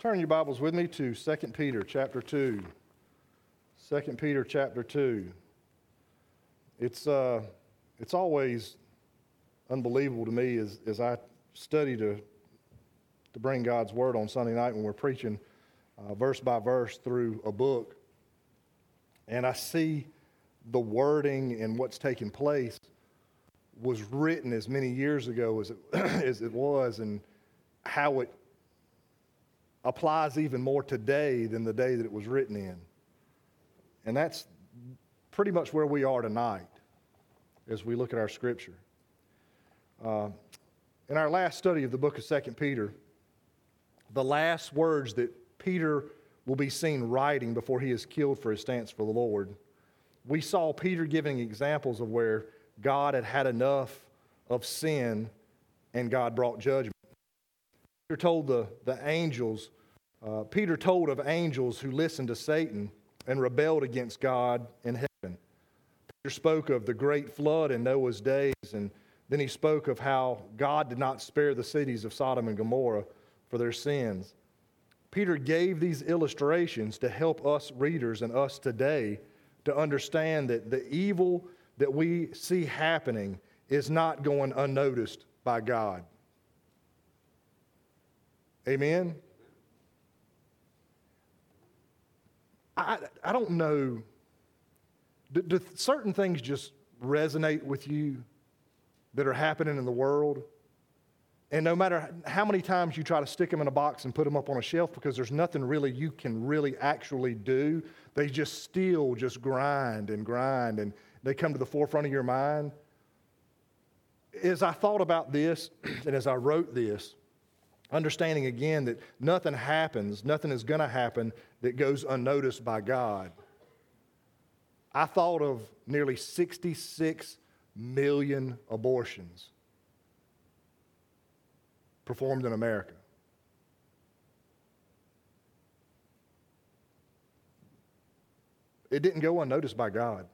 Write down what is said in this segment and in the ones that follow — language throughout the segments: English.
Turn your Bibles with me to 2 Peter chapter 2. 2 Peter chapter 2. It's, uh, it's always unbelievable to me as, as I study to, to bring God's Word on Sunday night when we're preaching uh, verse by verse through a book. And I see the wording and what's taking place was written as many years ago as it, as it was and how it applies even more today than the day that it was written in. And that's pretty much where we are tonight as we look at our scripture. Uh, in our last study of the book of 2 Peter, the last words that Peter will be seen writing before he is killed for his stance for the Lord, we saw Peter giving examples of where God had had enough of sin and God brought judgment. Peter told the, the angels, uh, Peter told of angels who listened to Satan and rebelled against God in heaven. Peter spoke of the great flood in Noah's days, and then he spoke of how God did not spare the cities of Sodom and Gomorrah for their sins. Peter gave these illustrations to help us readers and us today to understand that the evil that we see happening is not going unnoticed by God. Amen? I, I don't know. Do, do certain things just resonate with you that are happening in the world? And no matter how many times you try to stick them in a box and put them up on a shelf because there's nothing really you can really actually do, they just still just grind and grind and they come to the forefront of your mind. As I thought about this and as I wrote this, understanding again that nothing happens, nothing is going to happen that goes unnoticed by God. I thought of nearly 66 million abortions performed in America. It didn't go unnoticed by God.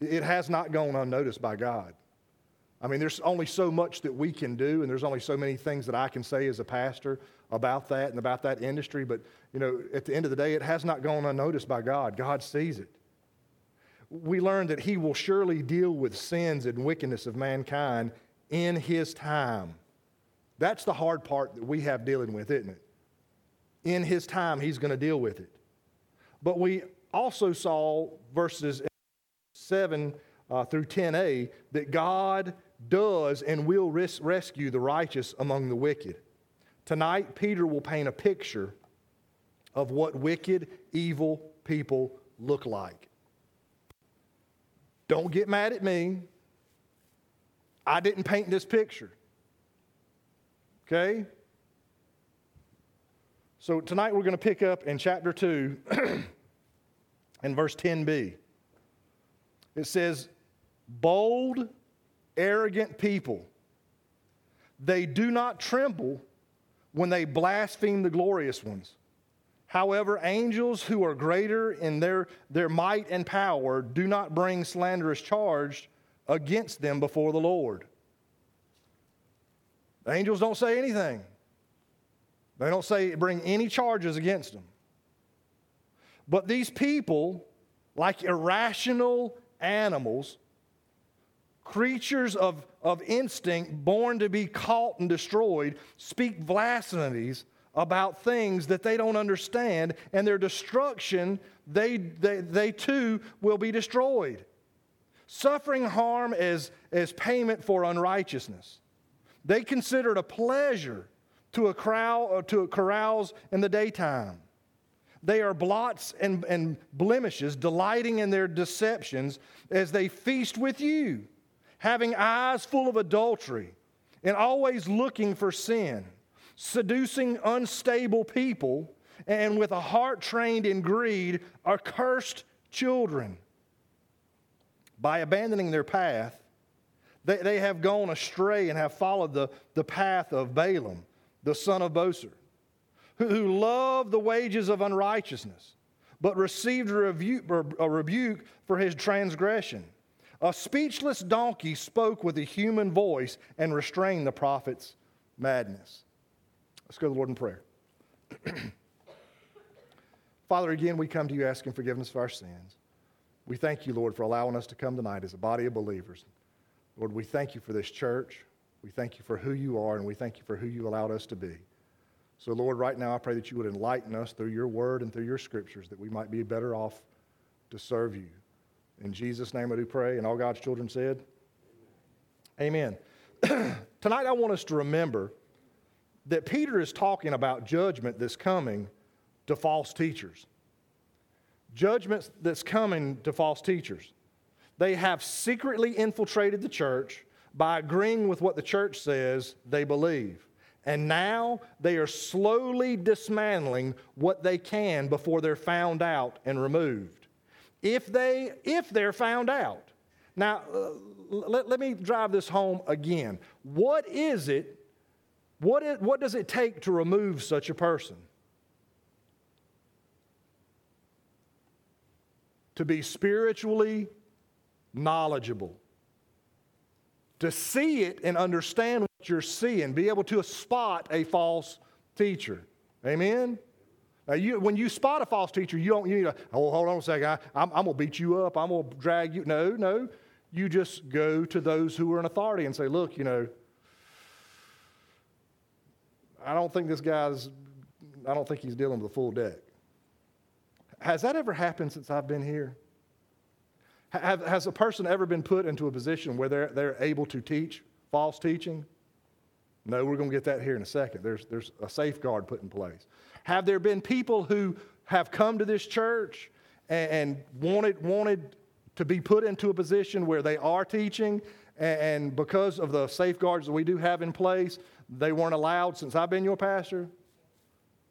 It has not gone unnoticed by God. I mean, there's only so much that we can do, and there's only so many things that I can say as a pastor about that and about that industry. But, you know, at the end of the day, it has not gone unnoticed by God. God sees it. We learn that He will surely deal with sins and wickedness of mankind in His time. That's the hard part that we have dealing with, isn't it? In His time, He's going to deal with it. But we also saw verses 7 uh, through 10a that God does and will res- rescue the righteous among the wicked. Tonight, Peter will paint a picture of what wicked, evil people look like. Don't get mad at me. I didn't paint this picture. Okay? So tonight we're going to pick up in chapter 2 and verse 10b. It says, Bold, arrogant people, they do not tremble when they blaspheme the glorious ones. However, angels who are greater in their, their might and power do not bring slanderous charge against them before the Lord. Angels don't say anything. They don't say bring any charges against them. But these people, like irrational animals, creatures of, of instinct born to be caught and destroyed, speak blasphemies about things that they don't understand, and their destruction, they, they, they too will be destroyed. Suffering harm as, as payment for unrighteousness. They consider it a pleasure to, a crowd, uh, to a carouse in the daytime. They are blots and, and blemishes, delighting in their deceptions as they feast with you, having eyes full of adultery and always looking for sin, seducing unstable people, and with a heart trained in greed, are cursed children. By abandoning their path, they, they have gone astray and have followed the, the path of Balaam, the son of Bosor who, who loved the wages of unrighteousness, but received a rebuke, a rebuke for his transgression. A speechless donkey spoke with a human voice and restrained the prophet's madness. Let's go to the Lord in prayer. Father, again, we come to you asking forgiveness for our sins. We thank you, Lord, for allowing us to come tonight as a body of believers. Lord, we thank you for this church. We thank you for who you are, and we thank you for who you allowed us to be. So, Lord, right now I pray that you would enlighten us through your word and through your scriptures that we might be better off to serve you. In Jesus' name I do pray, and all God's children said, Amen. Tonight I want us to remember that Peter is talking about judgment that's coming to false teachers. Judgment that's coming to false teachers. They have secretly infiltrated the church by agreeing with what the church says they believe. And now they are slowly dismantling what they can before they're found out and removed. If, they, if they're found out. Now, uh, let, let me drive this home again. What is it, what, is, what does it take to remove such a person? To be spiritually knowledgeable to see it and understand what you're seeing, be able to spot a false teacher. Amen? Now, you, when you spot a false teacher, you don't you need to, oh, hold on a second, I, I'm, I'm going to beat you up, I'm going to drag you. No, no. You just go to those who are in authority and say, look, you know, I don't think this guy's, I don't think he's dealing with a full deck. Has that ever happened since I've been here? Have, has a person ever been put into a position where they're, they're able to teach false teaching? No, we're going to get that here in a second. There's, there's a safeguard put in place. Have there been people who have come to this church and, wanted, wanted to be put into a position where they are teaching, and, and because of the safeguards that we do have in place, they weren't allowed since I've been your pastor?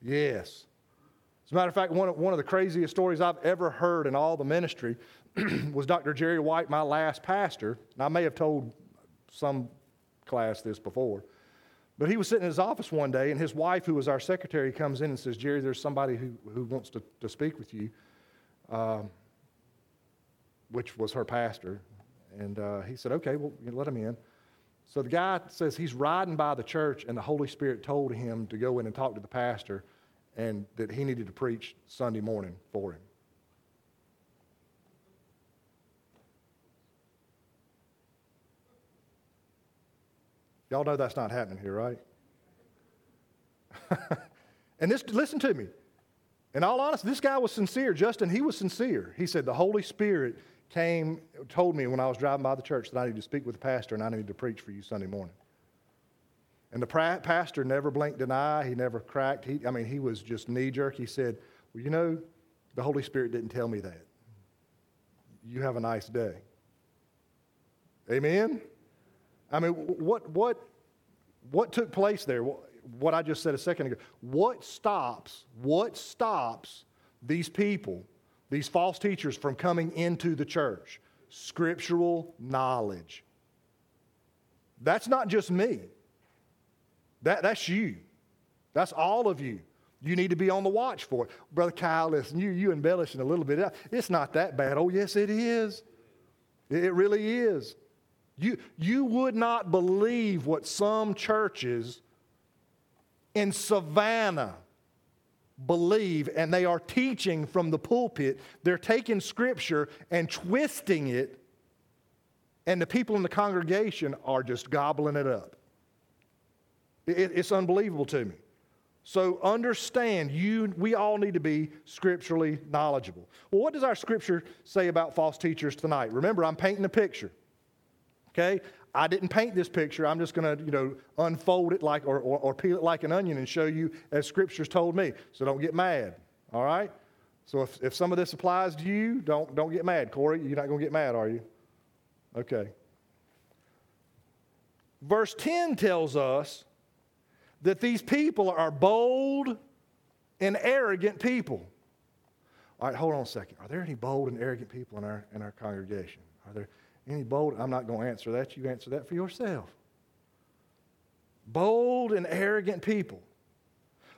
Yes. As a matter of fact, one of, one of the craziest stories I've ever heard in all the ministry was Dr. Jerry White, my last pastor. And I may have told some class this before. But he was sitting in his office one day, and his wife, who was our secretary, comes in and says, Jerry, there's somebody who, who wants to, to speak with you, um, which was her pastor. And uh, he said, Okay, well, let him in. So the guy says he's riding by the church, and the Holy Spirit told him to go in and talk to the pastor and that he needed to preach Sunday morning for him. Y'all know that's not happening here, right? and this, listen to me. In all honesty, this guy was sincere. Justin, he was sincere. He said, The Holy Spirit came, told me when I was driving by the church that I need to speak with the pastor and I need to preach for you Sunday morning. And the pastor never blinked an eye. He never cracked. He, I mean, he was just knee jerk. He said, Well, you know, the Holy Spirit didn't tell me that. You have a nice day. Amen? I mean, what, what, what took place there? What I just said a second ago. What stops, what stops these people, these false teachers, from coming into the church? Scriptural knowledge. That's not just me. That, that's you. That's all of you. You need to be on the watch for it. Brother Kyle, listen, you, you embellishing a little bit. It's not that bad. Oh, yes, it is. It really is. You, you would not believe what some churches in Savannah believe, and they are teaching from the pulpit. They're taking scripture and twisting it, and the people in the congregation are just gobbling it up. It, it's unbelievable to me. So understand, you, we all need to be scripturally knowledgeable. Well, what does our scripture say about false teachers tonight? Remember, I'm painting a picture. Okay? I didn't paint this picture. I'm just going to, you know, unfold it like or, or, or peel it like an onion and show you as Scripture's told me. So don't get mad. All right? So if, if some of this applies to you, don't, don't get mad. Corey, you're not going to get mad, are you? Okay. Verse 10 tells us that these people are bold and arrogant people. All right, hold on a second. Are there any bold and arrogant people in our, in our congregation? Are there any bold? I'm not going to answer that. You answer that for yourself. Bold and arrogant people.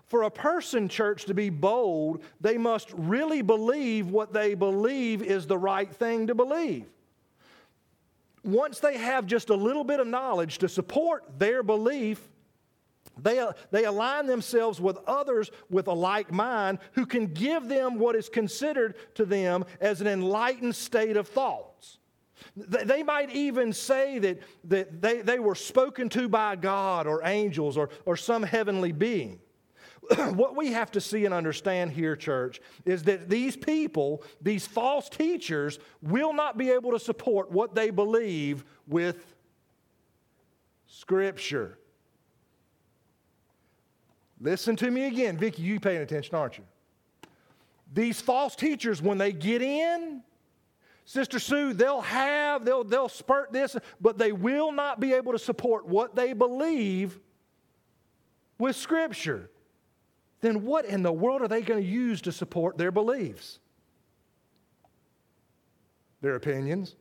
For a person, church, to be bold, they must really believe what they believe is the right thing to believe. Once they have just a little bit of knowledge to support their belief, They, they align themselves with others with a like mind who can give them what is considered to them as an enlightened state of thoughts. They might even say that, that they, they were spoken to by God or angels or, or some heavenly being. what we have to see and understand here, church, is that these people, these false teachers, will not be able to support what they believe with Scripture. Listen to me again. Vicki, you paying attention, aren't you? These false teachers, when they get in, Sister Sue, they'll have, they'll, they'll spurt this, but they will not be able to support what they believe with Scripture. Then what in the world are they going to use to support their beliefs? Their opinions.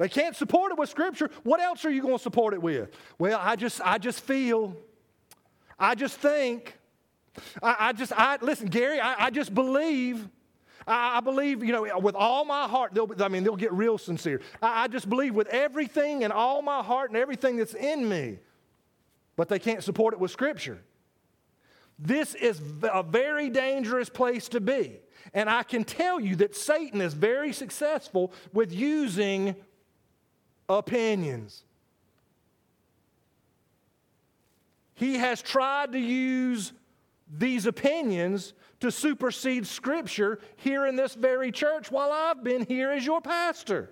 They can't support it with Scripture. What else are you going to support it with? Well, I just, I just feel. I just think. I, I just, I listen, Gary. I, I just believe. I, I, believe, you know, with all my heart. They'll, I mean, they'll get real sincere. I, I just believe with everything and all my heart and everything that's in me. But they can't support it with Scripture. This is a very dangerous place to be. And I can tell you that Satan is very successful with using opinions. He has tried to use these opinions to supersede Scripture here in this very church while I've been here as your pastor.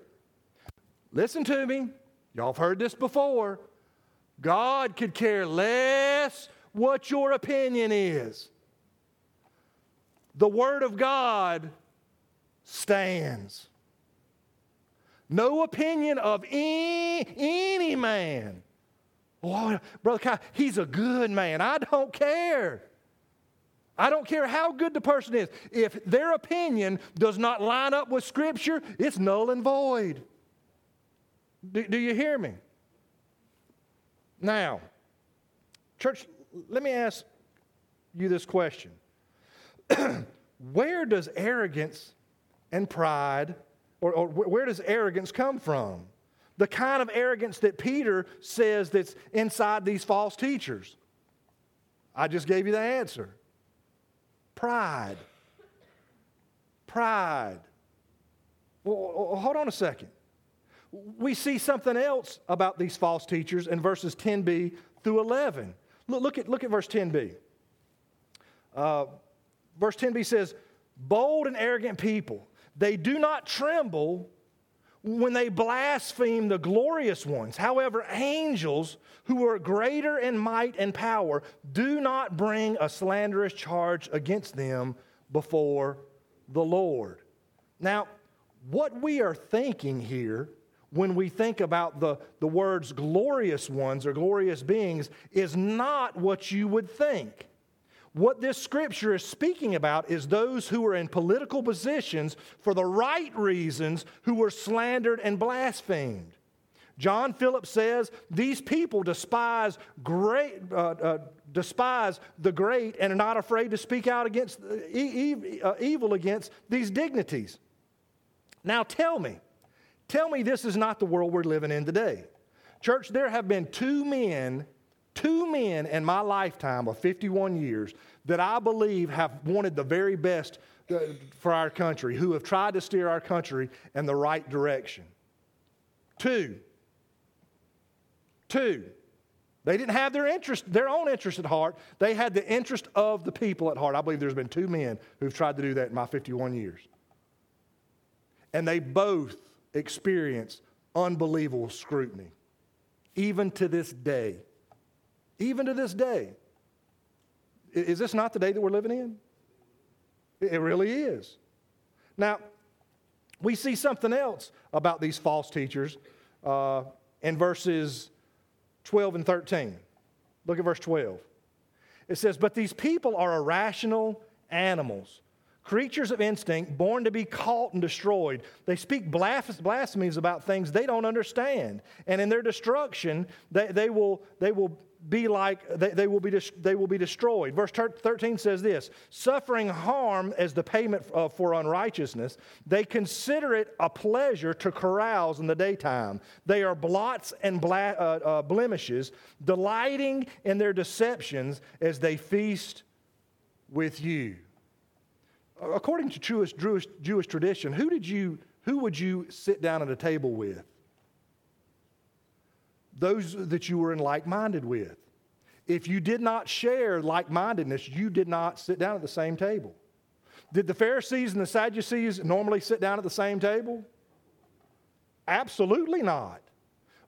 Listen to me. Y'all have heard this before. God could care less what your opinion is. The Word of God stands. No opinion of any, any man. Oh, Brother Kyle, he's a good man. I don't care. I don't care how good the person is. If their opinion does not line up with Scripture, it's null and void. Do, do you hear me? Now, church, let me ask you this question Where does arrogance and pride, or, or where does arrogance come from? The kind of arrogance that Peter says that's inside these false teachers. I just gave you the answer pride. Pride. Well, hold on a second. We see something else about these false teachers in verses 10b through 11. Look, look, at, look at verse 10b. Uh, verse 10b says, Bold and arrogant people, they do not tremble when they blaspheme the glorious ones. However, angels who are greater in might and power do not bring a slanderous charge against them before the Lord. Now, what we are thinking here when we think about the, the words glorious ones or glorious beings is not what you would think. What this scripture is speaking about is those who are in political positions for the right reasons who were slandered and blasphemed. John Phillips says these people despise great, uh, uh, despise the great and are not afraid to speak out against uh, e- uh, evil against these dignities. Now tell me, Tell me this is not the world we're living in today. Church, there have been two men, two men in my lifetime of 51 years that I believe have wanted the very best uh, for our country, who have tried to steer our country in the right direction. Two. Two. They didn't have their interest, their own interest at heart. They had the interest of the people at heart. I believe there's been two men who've tried to do that in my 51 years. And they both experience unbelievable scrutiny, even to this day. Even to this day. Is this not the day that we're living in? It really is. Now, we see something else about these false teachers uh, in verses 12 and 13. Look at verse 12. It says, But these people are irrational animals creatures of instinct, born to be caught and destroyed. They speak blasphemies about things they don't understand. And in their destruction, they, they, will, they will be like, they, they, will, be they will be destroyed. Verse 13 says this suffering harm as the payment uh, for unrighteousness, they consider it a pleasure to carouse in the daytime. They are blots and bla- uh, uh, blemishes, delighting in their deceptions as they feast with you. According to Jewish, Jewish, Jewish tradition, who, did you, who would you sit down at a table with? Those that you were in like minded with. If you did not share like mindedness, you did not sit down at the same table. Did the Pharisees and the Sadducees normally sit down at the same table? Absolutely not.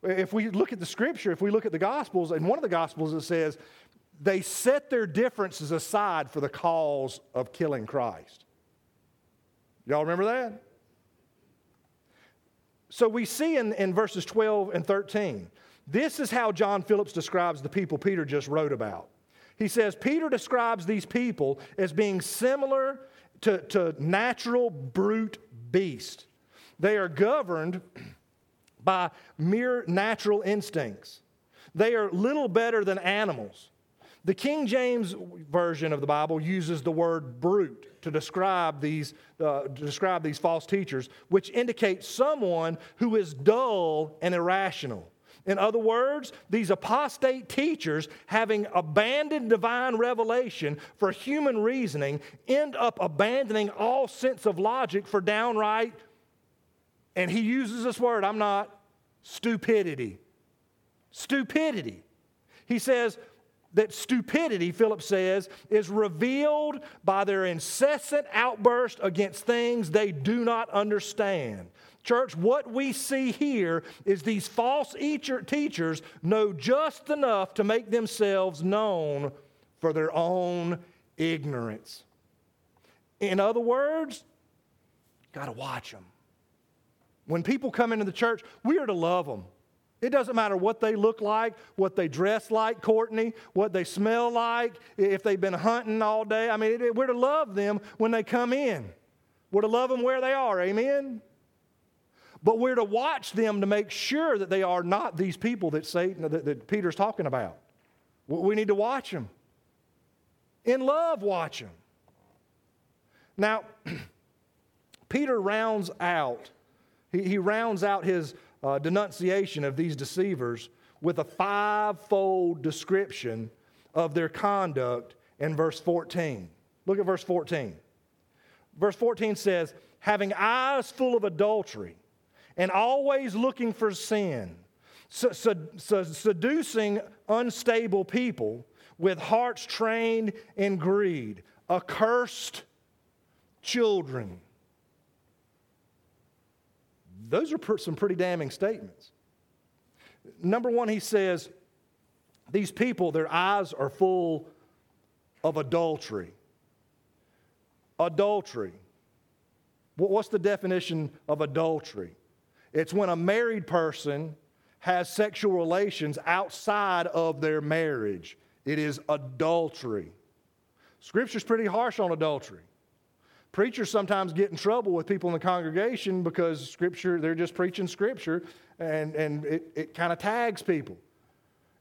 If we look at the scripture, if we look at the Gospels, in one of the Gospels it says, they set their differences aside for the cause of killing Christ. Y'all remember that? So we see in, in verses 12 and 13 this is how John Phillips describes the people Peter just wrote about. He says Peter describes these people as being similar to, to natural brute beasts. They are governed by mere natural instincts. They are little better than animals. The King James version of the Bible uses the word brute to describe these, uh, to describe these false teachers, which indicates someone who is dull and irrational. In other words, these apostate teachers, having abandoned divine revelation for human reasoning, end up abandoning all sense of logic for downright, and he uses this word, I'm not, stupidity. Stupidity. He says, that stupidity, Philip says, is revealed by their incessant outburst against things they do not understand. Church, what we see here is these false teachers know just enough to make themselves known for their own ignorance. In other words, got to watch them. When people come into the church, we are to love them. It doesn't matter what they look like, what they dress like, Courtney, what they smell like, if they've been hunting all day. I mean, we're to love them when they come in. We're to love them where they are. Amen? But we're to watch them to make sure that they are not these people that Satan, that, that Peter's talking about. We need to watch them. In love, watch them. Now, Peter rounds out, he, he rounds out his uh, denunciation of these deceivers with a fivefold description of their conduct in verse 14. Look at verse 14. Verse 14 says, having eyes full of adultery and always looking for sin, seducing unstable people with hearts trained in greed, accursed children. Those are some pretty damning statements. Number one, he says, these people, their eyes are full of adultery. Adultery. What's the definition of adultery? It's when a married person has sexual relations outside of their marriage. It is adultery. Scripture's pretty harsh on adultery. Preachers sometimes get in trouble with people in the congregation because Scripture, they're just preaching Scripture and, and it, it kind of tags people.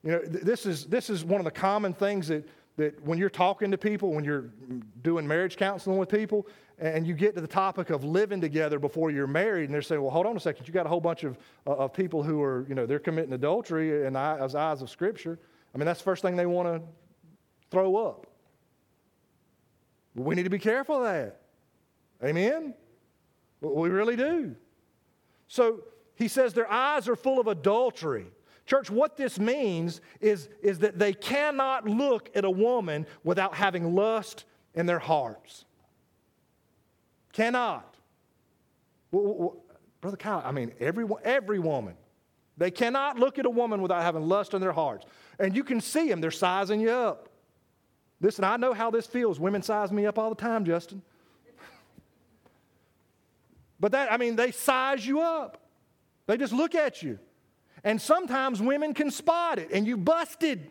You know, th- this is, this is one of the common things that, that when you're talking to people, when you're doing marriage counseling with people, and you get to the topic of living together before you're married, and they're saying, well, hold on a second, you got a whole bunch of, uh, of people who are, you know, they're committing adultery in the eyes of Scripture. I mean, that's the first thing they want to throw up. We need to be careful of that. Amen? We really do. So he says their eyes are full of adultery. Church, what this means is, is that they cannot look at a woman without having lust in their hearts. Cannot. Brother Kyle, I mean, every, every woman. They cannot look at a woman without having lust in their hearts. And you can see them, they're sizing you up. Listen, I know how this feels. Women size me up all the time, Justin. but that, I mean, they size you up. They just look at you. And sometimes women can spot it, and you busted.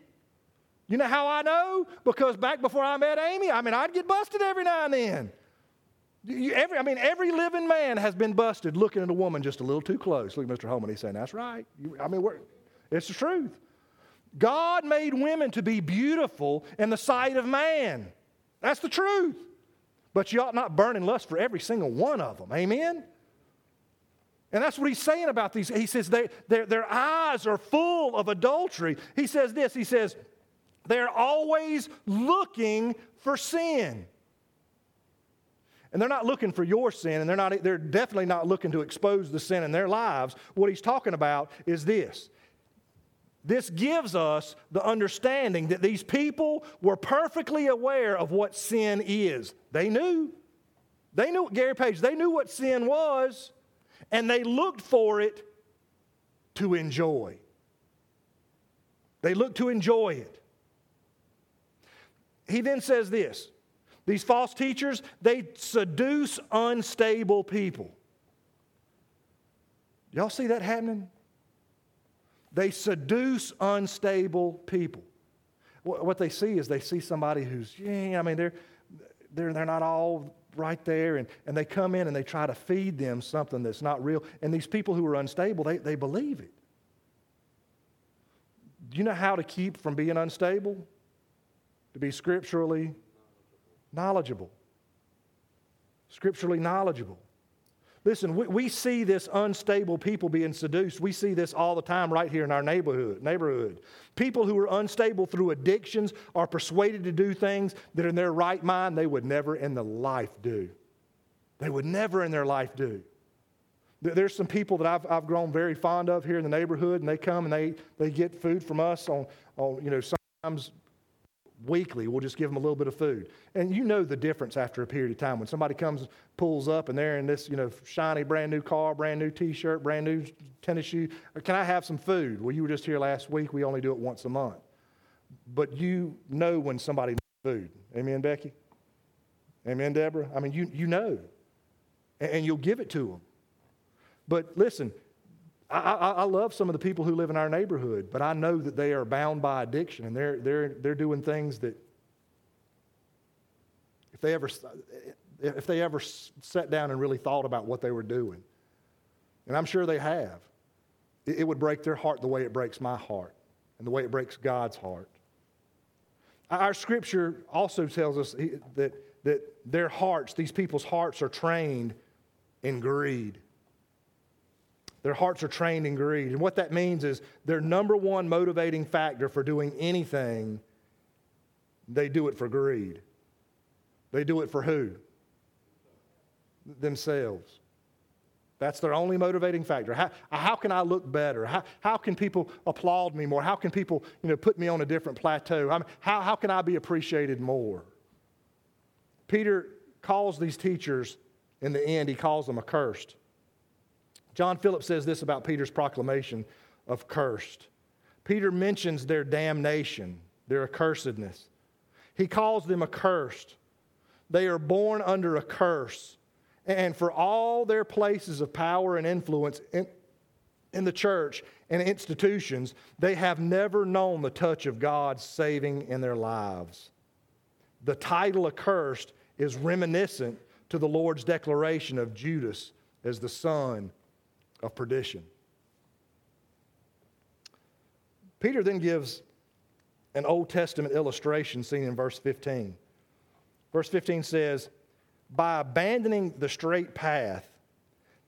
You know how I know? Because back before I met Amy, I mean, I'd get busted every now and then. You, every, I mean, every living man has been busted looking at a woman just a little too close. Look at Mr. Holman, he's saying, that's right. You, I mean, it's the truth. God made women to be beautiful in the sight of man. That's the truth. But you ought not burn in lust for every single one of them. Amen? And that's what he's saying about these. He says they, their, their eyes are full of adultery. He says this He says, they're always looking for sin. And they're not looking for your sin, and they're, not, they're definitely not looking to expose the sin in their lives. What he's talking about is this. This gives us the understanding that these people were perfectly aware of what sin is. They knew. They knew, Gary Page, they knew what sin was, and they looked for it to enjoy. They looked to enjoy it. He then says this these false teachers, they seduce unstable people. Y'all see that happening? They seduce unstable people. What they see is they see somebody who's, yeah, I mean, they're, they're, they're not all right there, and, and they come in and they try to feed them something that's not real. And these people who are unstable, they, they believe it. Do you know how to keep from being unstable? To be scripturally knowledgeable. Scripturally knowledgeable. Listen, we, we see this unstable people being seduced. We see this all the time right here in our neighborhood. Neighborhood. People who are unstable through addictions are persuaded to do things that in their right mind they would never in the life do. They would never in their life do. There's some people that I've, I've grown very fond of here in the neighborhood, and they come and they, they get food from us on, on, you know, sometimes weekly. We'll just give them a little bit of food. And you know the difference after a period of time. When somebody comes, pulls up, and they're in this, you know, shiny brand new car, brand new t-shirt, brand new tennis shoe. Can I have some food? Well, you were just here last week. We only do it once a month. But you know when somebody needs food. Amen, Becky? Amen, Deborah? I mean, you, you know. And, and you'll give it to them. But listen, I, I, love some of the people who live in our neighborhood, but I know that they are bound by addiction and they're, they're, they're doing things that if they ever if they ever sat down and really thought about what they were doing, and I'm sure they have, it, it would break their heart the way it breaks my heart and the way it breaks God's heart. Our scripture also tells us that, that their hearts, these people's hearts, are trained in greed. Their hearts are trained in greed. And what that means is their number one motivating factor for doing anything, they do it for greed. They do it for who? Themselves. That's their only motivating factor. How, how can I look better? How, how can people applaud me more? How can people you know, put me on a different plateau? I mean, how, how can I be appreciated more? Peter calls these teachers, in the end, he calls them accursed. John Phillips says this about Peter's proclamation of cursed. Peter mentions their damnation, their accursedness. He calls them accursed. They are born under a curse. And for all their places of power and influence in, in the church and institutions, they have never known the touch of God saving in their lives. The title accursed is reminiscent to the Lord's declaration of Judas as the son of perdition. Peter then gives an Old Testament illustration seen in verse 15. Verse 15 says, By abandoning the straight path,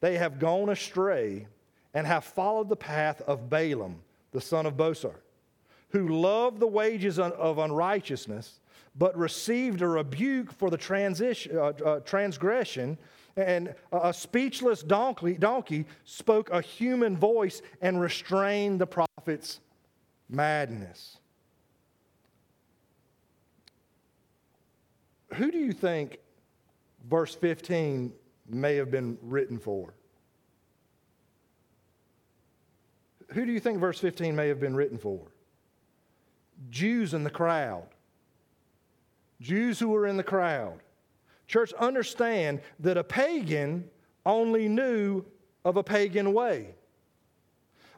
they have gone astray and have followed the path of Balaam, the son of Bosor, who loved the wages of unrighteousness, but received a rebuke for the transition, uh, uh, transgression and a speechless donkey, donkey spoke a human voice and restrained the prophet's madness. Who do you think verse 15 may have been written for? Who do you think verse 15 may have been written for? Jews in the crowd. Jews who were in the crowd. Church, understand that a pagan only knew of a pagan way.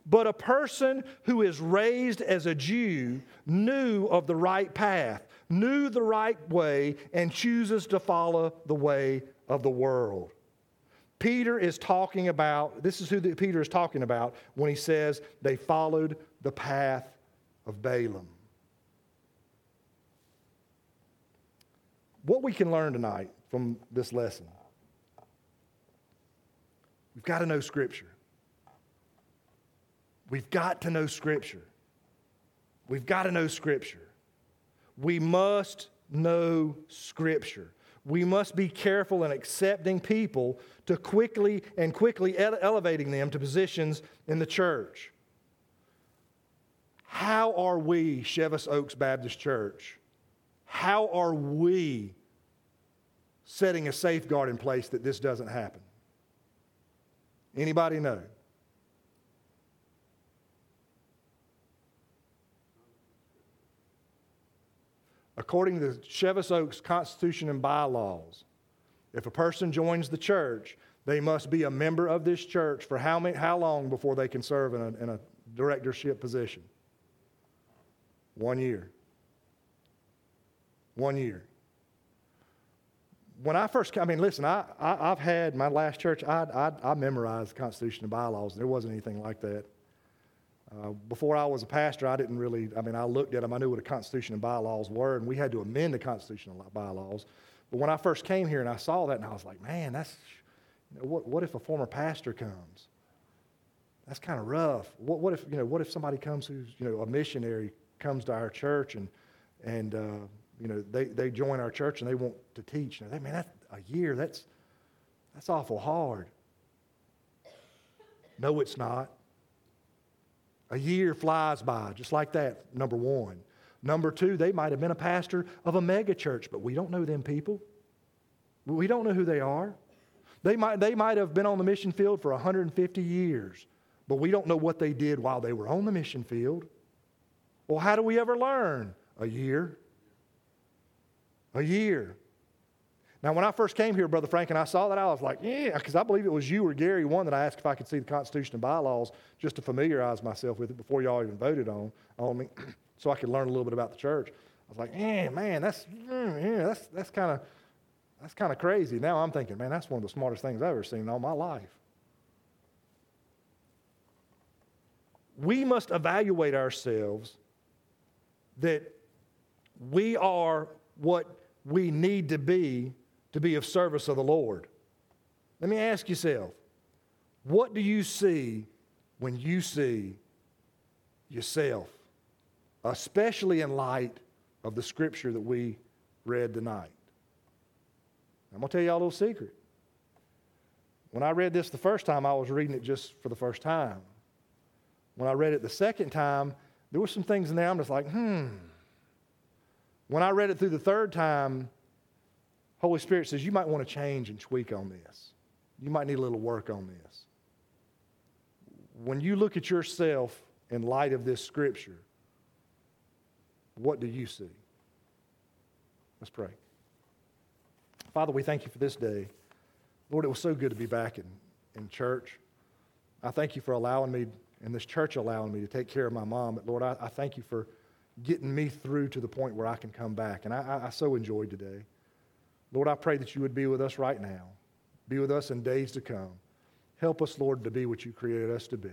But a person who is raised as a Jew knew of the right path, knew the right way, and chooses to follow the way of the world. Peter is talking about, this is who Peter is talking about when he says they followed the path of Balaam. What we can learn tonight from this lesson we've got to know Scripture. We've got to know Scripture. We've got to know Scripture. We must know Scripture. We must be careful in accepting people to quickly and quickly ele- elevating them to positions in the church. How are we, Chevis Oaks Baptist Church, how are we setting a safeguard in place that this doesn't happen? Anybody know? According to the Chevis Oaks Constitution and bylaws, if a person joins the church, they must be a member of this church for how, many, how long before they can serve in a, in a directorship position? One year. One year. When I first, I mean, listen, I, I, have had my last church, I, I, I memorized the Constitution and bylaws. There wasn't anything like that. Uh, before I was a pastor, I didn't really, I mean, I looked at them, I knew what a Constitution and bylaws were, and we had to amend the Constitution and bylaws. But when I first came here and I saw that, and I was like, man, that's, you know, what, what if a former pastor comes? That's kind of rough. What, what, if, you know, what if somebody comes who's, you know, a missionary comes to our church and, and uh, you know, they, they join our church and they want to teach. Now, man, that's a year, that's, that's awful hard. No, it's not. A year flies by just like that, number one. Number two, they might have been a pastor of a mega church, but we don't know them people. We don't know who they are. They might, they might have been on the mission field for 150 years, but we don't know what they did while they were on the mission field. Well, how do we ever learn? A year. A year. Now, when I first came here, Brother Frank, and I saw that, I was like, yeah, because I believe it was you or Gary one that I asked if I could see the Constitution and bylaws just to familiarize myself with it before y'all even voted on, on me, so I could learn a little bit about the church. I was like, yeah, man, that's, mm, yeah, that's, that's kind of that's kind of crazy. Now I'm thinking, man, that's one of the smartest things I've ever seen in all my life. We must evaluate ourselves that we are what we need to be to be of service of the Lord. Let me ask yourself what do you see when you see yourself, especially in light of the scripture that we read tonight? I'm going to tell you all a little secret. When I read this the first time, I was reading it just for the first time. When I read it the second time, there were some things in there I'm just like, hmm. When I read it through the third time, Holy Spirit says, you might want to change and tweak on this. You might need a little work on this. When you look at yourself in light of this scripture, what do you see? Let's pray. Father, we thank you for this day. Lord, it was so good to be back in, in church. I thank you for allowing me, and this church allowing me to take care of my mom. But Lord, I, I thank you for getting me through to the point where I can come back. And I, I, I so enjoyed today. Lord, I pray that you would be with us right now, be with us in days to come. Help us, Lord, to be what you created us to be.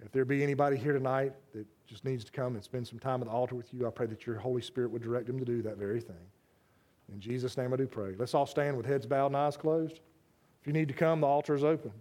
If there be anybody here tonight that just needs to come and spend some time at the altar with you, I pray that your Holy Spirit would direct them to do that very thing. In Jesus' name I do pray. Let's all stand with heads bowed and eyes closed. If you need to come, the altar is open.